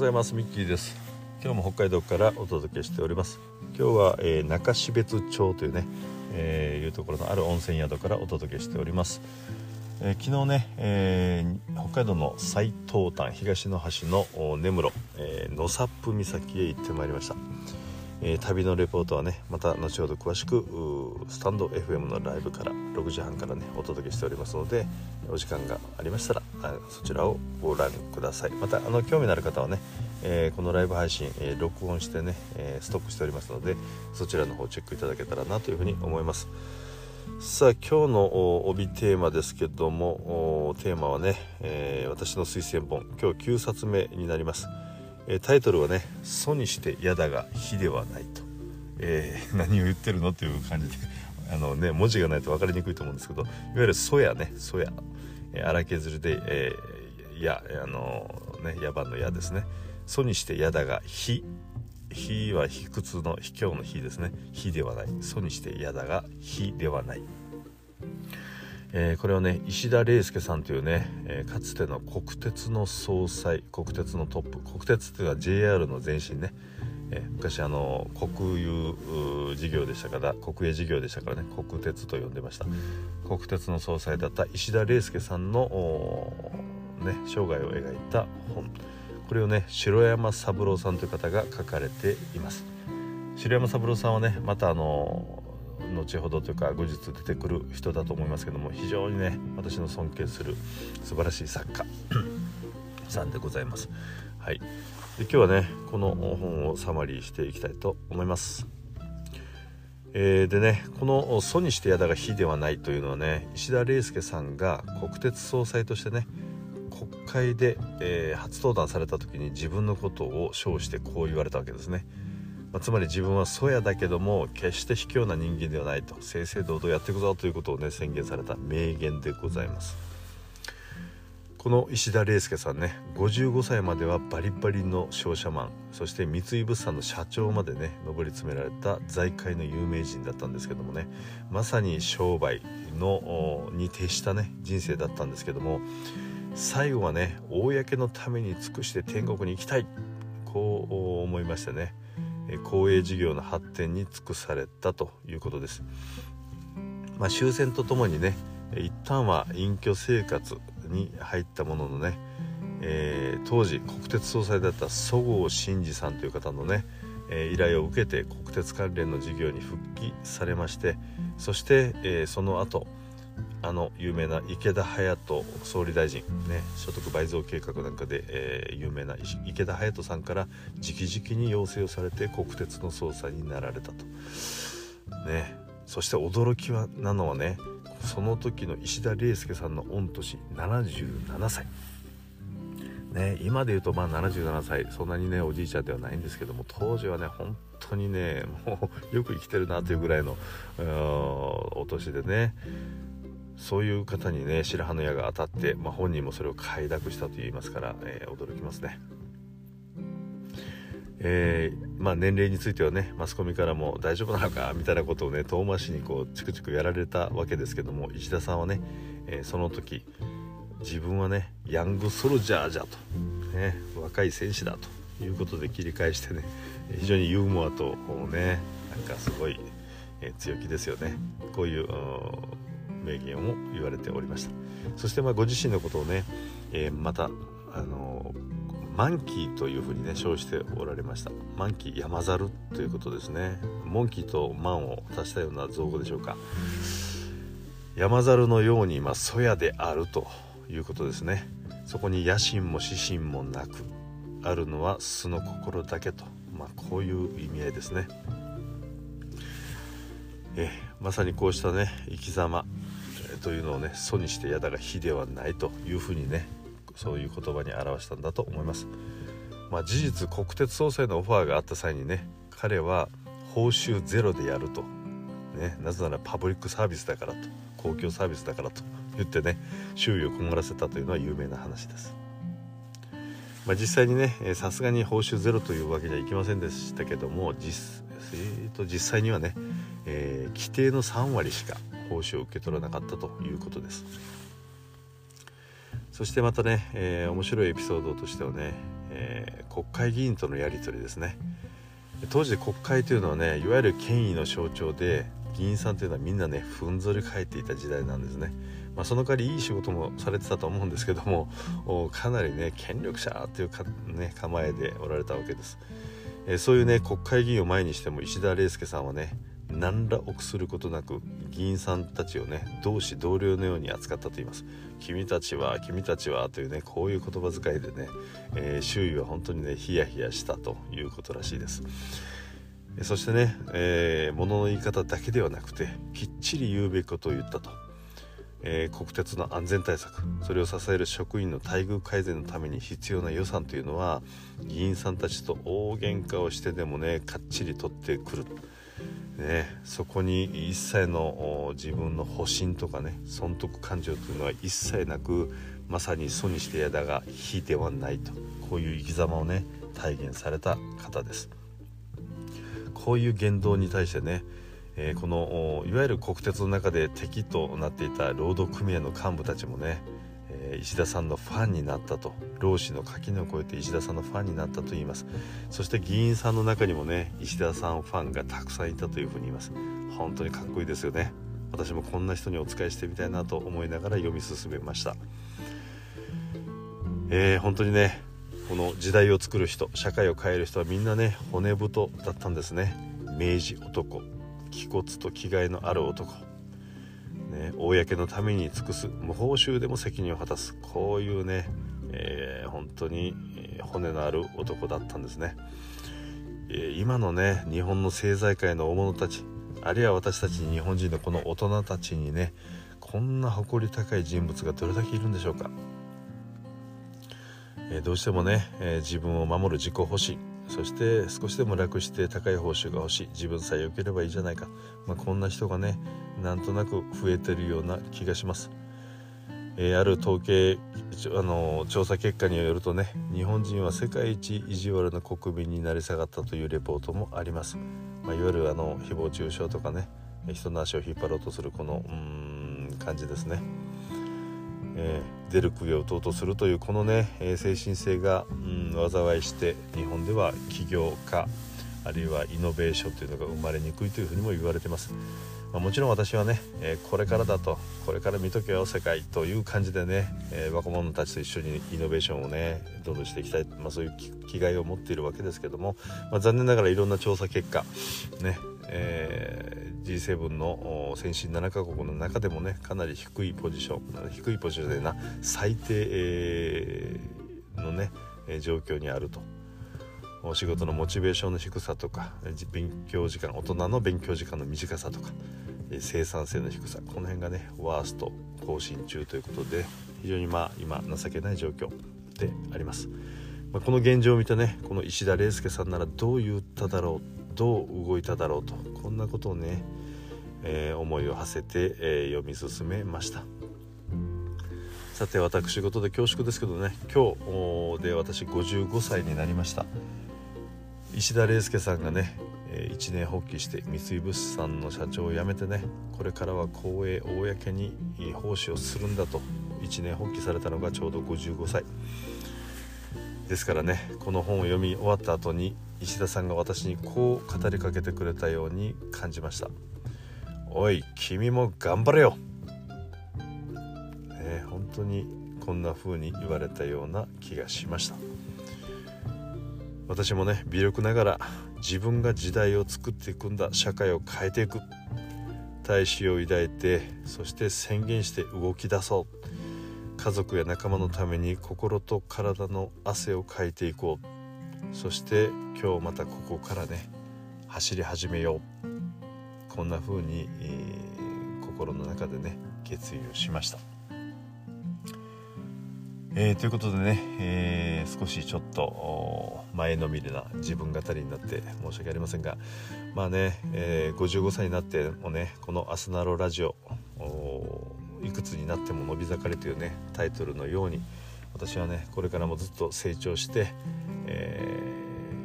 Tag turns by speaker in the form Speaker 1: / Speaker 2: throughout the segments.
Speaker 1: ございます。ミッキーです。今日も北海道からお届けしております。今日は、えー、中標津町というね、えー、いうところのある温泉宿からお届けしております、えー、昨日ね、えー、北海道の最東端東の端の根室、えー、野サップ岬へ行ってまいりました。えー、旅のレポートはねまた後ほど詳しくスタンド FM のライブから6時半からねお届けしておりますのでお時間がありましたらそちらをご覧ください。またあの興味のある方はね、えー、このライブ配信、えー、録音してね、えストックしておりますのでそちらの方チェックいただけたらなというふうに思います。さあ今日の帯テーマですけどもテーマはね、え私の推薦本今日9冊目になります。えタイトルはね「祖にして嫌だが非ではないと」えー、何を言ってるのっていう感じで あの、ね、文字がないと分かりにくいと思うんですけどいわゆる「そや」ね「そや」えー、荒削りで「えー、や」あのね野蛮の「や」ですね「祖にして嫌だが非」非は卑屈の卑怯の非ですね。非ではない。祖にして嫌だが非ではない。えー、これはね石田礼介さんというね、えー、かつての国鉄の総裁国鉄のトップ国鉄っていうのは JR の前身ね、昔あの国有事業でしたから国営事業でしたからね国鉄と呼んでました。国鉄の総裁だった石田礼介さんの、ね、生涯を描いた本。これをね城山三郎さんという方が書かれています。城山三郎さんはねまたあの後ほどというか後日出てくる人だと思いますけども非常にね私の尊敬する素晴らしい作家さんでございます。はい、今日はねこの本をサマリーしていきたいと思います。えー、でねこの「祖にしてやだが非ではない」というのはね石田礼介さんが国鉄総裁としてね国会で、えー、初登壇された時に自分のことを称してこう言われたわけですね。まあ、つまり自分はそやだけども決して卑怯な人間ではないと正々堂々やっていくぞということをね宣言された名言でございますこの石田礼介さんね55歳まではバリバリの商社マンそして三井物産の社長までね上り詰められた財界の有名人だったんですけどもねまさに商売のに徹したね人生だったんですけども最後はね公のために尽くして天国に行きたいこう思いましてね公営事業の発展に尽くされたということです。まあ、終戦とともにね一旦は隠居生活に入ったもののね、えー、当時国鉄総裁だったそごう真二さんという方のね、えー、依頼を受けて国鉄関連の事業に復帰されましてそして、えー、その後あの有名な池田隼人総理大臣、ね、所得倍増計画なんかで、えー、有名な池田隼人さんから直々に要請をされて国鉄の総裁になられたと。ね、そして驚きはなのはねその時の石田礼介さんの御年77歳。ね、今で言うとまあ77歳そんなにねおじいちゃんではないんですけども当時はね本当にねもうよく生きてるなというぐらいのお年でねそういう方にね白羽の矢が当たって、まあ、本人もそれを快諾したと言いますから、えー、驚きますね。えー、まあ、年齢についてはねマスコミからも大丈夫なのかみたいなことをね遠回しにこうチクチクやられたわけですけども石田さんはね、えー、その時自分はねヤングソルジャーじゃと、ね、若い戦士だということで切り返してね非常にユーモアとねなんかすごい、え強気ですよね。こういう名言を言われておりました。そしてまあご自身のことをね、え、またあのマンキーというふうにね称しておられました。マンキー山猿ということですね。モンキーとマンを足したような造語でしょうか。山猿のようにまあそやであるということですね。そこに野心も私心もなくあるのは素の心だけと、まあ、こういう意味合いですね。えまさにこうしたね生き様というのをね祖にして嫌だが非ではないというふうにねそういう言葉に表したんだと思います。まあ、事実国鉄総裁のオファーがあった際にね彼は報酬ゼロでやると、ね、なぜならパブリックサービスだからと公共サービスだからと言ってね周囲を困らせたというのは有名な話です。まあ、実際にねさすがに報酬ゼロというわけにはいきませんでしたけども実,、えー、と実際にはね、えー、規定の3割しか報酬を受け取らなかったということですそしてまたね、えー、面白いエピソードとしてはね、えー、国会議員とのやり取りですね。当時国会というのはねいわゆる権威の象徴で議員さんというのはみんなねふんぞり返っていた時代なんですね、まあ、その代わりいい仕事もされてたと思うんですけどもかなりね権力者というか、ね、構えでおられたわけです、えー、そういうね国会議員を前にしても石田礼介さんはね何ら臆することなく議員さんたちをね同志同僚のように扱ったと言います。君たちは君たちはというねこういう言葉遣いでね、えー、周囲は本当にねヒヤヒヤしたということらしいです。そしてね、えー、物の言い方だけではなくてきっちり言うべきことを言ったと、えー、国鉄の安全対策それを支える職員の待遇改善のために必要な予算というのは議員さんたちと大喧嘩をしてでもねかっちり取ってくる。ね、そこに一切の自分の保身とかね損得感情というのは一切なくまさに祖にしてやだが非ではないと。こういう生き様をね体現された方です。こういう言動に対してね、えー、このいわゆる国鉄の中で敵となっていた労働組合の幹部たちもね石田さんのファンになったと労使の垣根を越えて石田さんのファンになったと言います。そして議員さんの中にもね石田さんファンがたくさんいたというふうに言います。本当にかっこいいですよね。私もこんな人にお仕えしてみたいなと思いながら読み進めました。えー、本当にねこの時代を作る人社会を変える人はみんなね骨太だったんですね。明治男。気骨と気概のある男。ね、公のために尽くす無報酬でも責任を果たすこういうね、えー、本当に骨のある男だったんですね、えー、今のね日本の政財界の大物たちあるいは私たち日本人のこの大人たちにねこんな誇り高い人物がどれだけいるんでしょうか、えー、どうしてもね、え自分を守る自己保身そして少しでも楽して高い報酬が欲しい。自分さえ良ければいいじゃないか、まあ、こんな人がねなんとなく増えてるような気がします。えー、ある統計あの調査結果によるとね日本人は世界一意地悪な国民になり下がったというレポートもあります、まあ、いわゆるあの誹謗中傷とかね人の足を引っ張ろうとするこのうん感じですね、えー、出る杭を打とうとするというこのね、えー、精神性がうん災いして日本では起業家あるいはイノベーションというのが生まれにくいというふうにも言われてます。まあ、もちろん私はね、えー、これからだとこれから見とけよ世界という感じでね、えー、若者たちと一緒にイノベーションをねどんどんしていきたい、まあ、そういう気概を持っているわけですけども、まあ、残念ながらいろんな調査結果ね、えー、G7 の先進7カ国の中でもねかなり低いポジション低いポジションでな最低、えー、のね状況にあると。お仕事のモチベーションの低さとか勉強時間大人の勉強時間の短さとか生産性の低さこの辺がねワースト更新中ということで非常にまあ今情けない状況であります、まあ、この現状を見てねこの石田礼介さんならどう言っただろうどう動いただろうとこんなことをね、えー、思いを馳せて、えー、読み進めました。さて私事で恐縮ですけどね今日で私55歳になりました。石田礼介さんがね一年発起して三井物産の社長を辞めてねこれからは公営公に奉仕をするんだと一年発起されたのがちょうど55歳ですからねこの本を読み終わった後に石田さんが私にこう語りかけてくれたように感じました「おい君も頑張れよ!」ね本当にこんな風に言われたような気がしました。私もね微力ながら自分が時代を作っていくんだ社会を変えていく大志を抱いてそして宣言して動き出そう家族や仲間のために心と体の汗をかいていこうそして今日またここからね走り始めようこんな風に、えー、心の中でね決意をしました。えー、ということでね、えー、少しちょっと前のめりな自分語りになって申し訳ありませんがまあね、えー、55歳になってもねこの「アスナロラジオ」いくつになっても伸び盛りというねタイトルのように私はねこれからもずっと成長して、え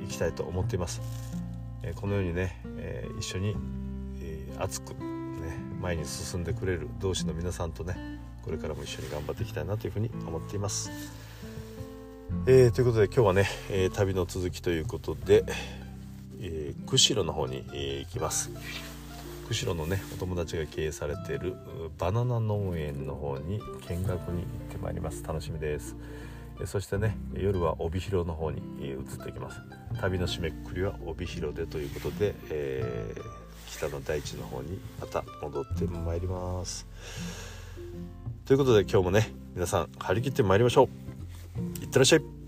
Speaker 1: ー、いきたいと思っています、えー、このようにね、えー、一緒に、えー、熱く、ね、前に進んでくれる同志の皆さんとねこれからも一緒に頑張っていきたいなというふうに思っています。えー、ということで今日はね、えー、旅の続きということで、えー、釧路の方に、え行きます。釧路のねお友達が経営されているバナナ農園の方に見学に行ってまいります。楽しみです。そしてね夜は帯広の方に移っていきます。旅の締めくくりは帯広でということで、えー、北の大地の方にまた戻ってまいります。ということで今日もね皆さん張り切ってまいりましょう。いってらっしゃい。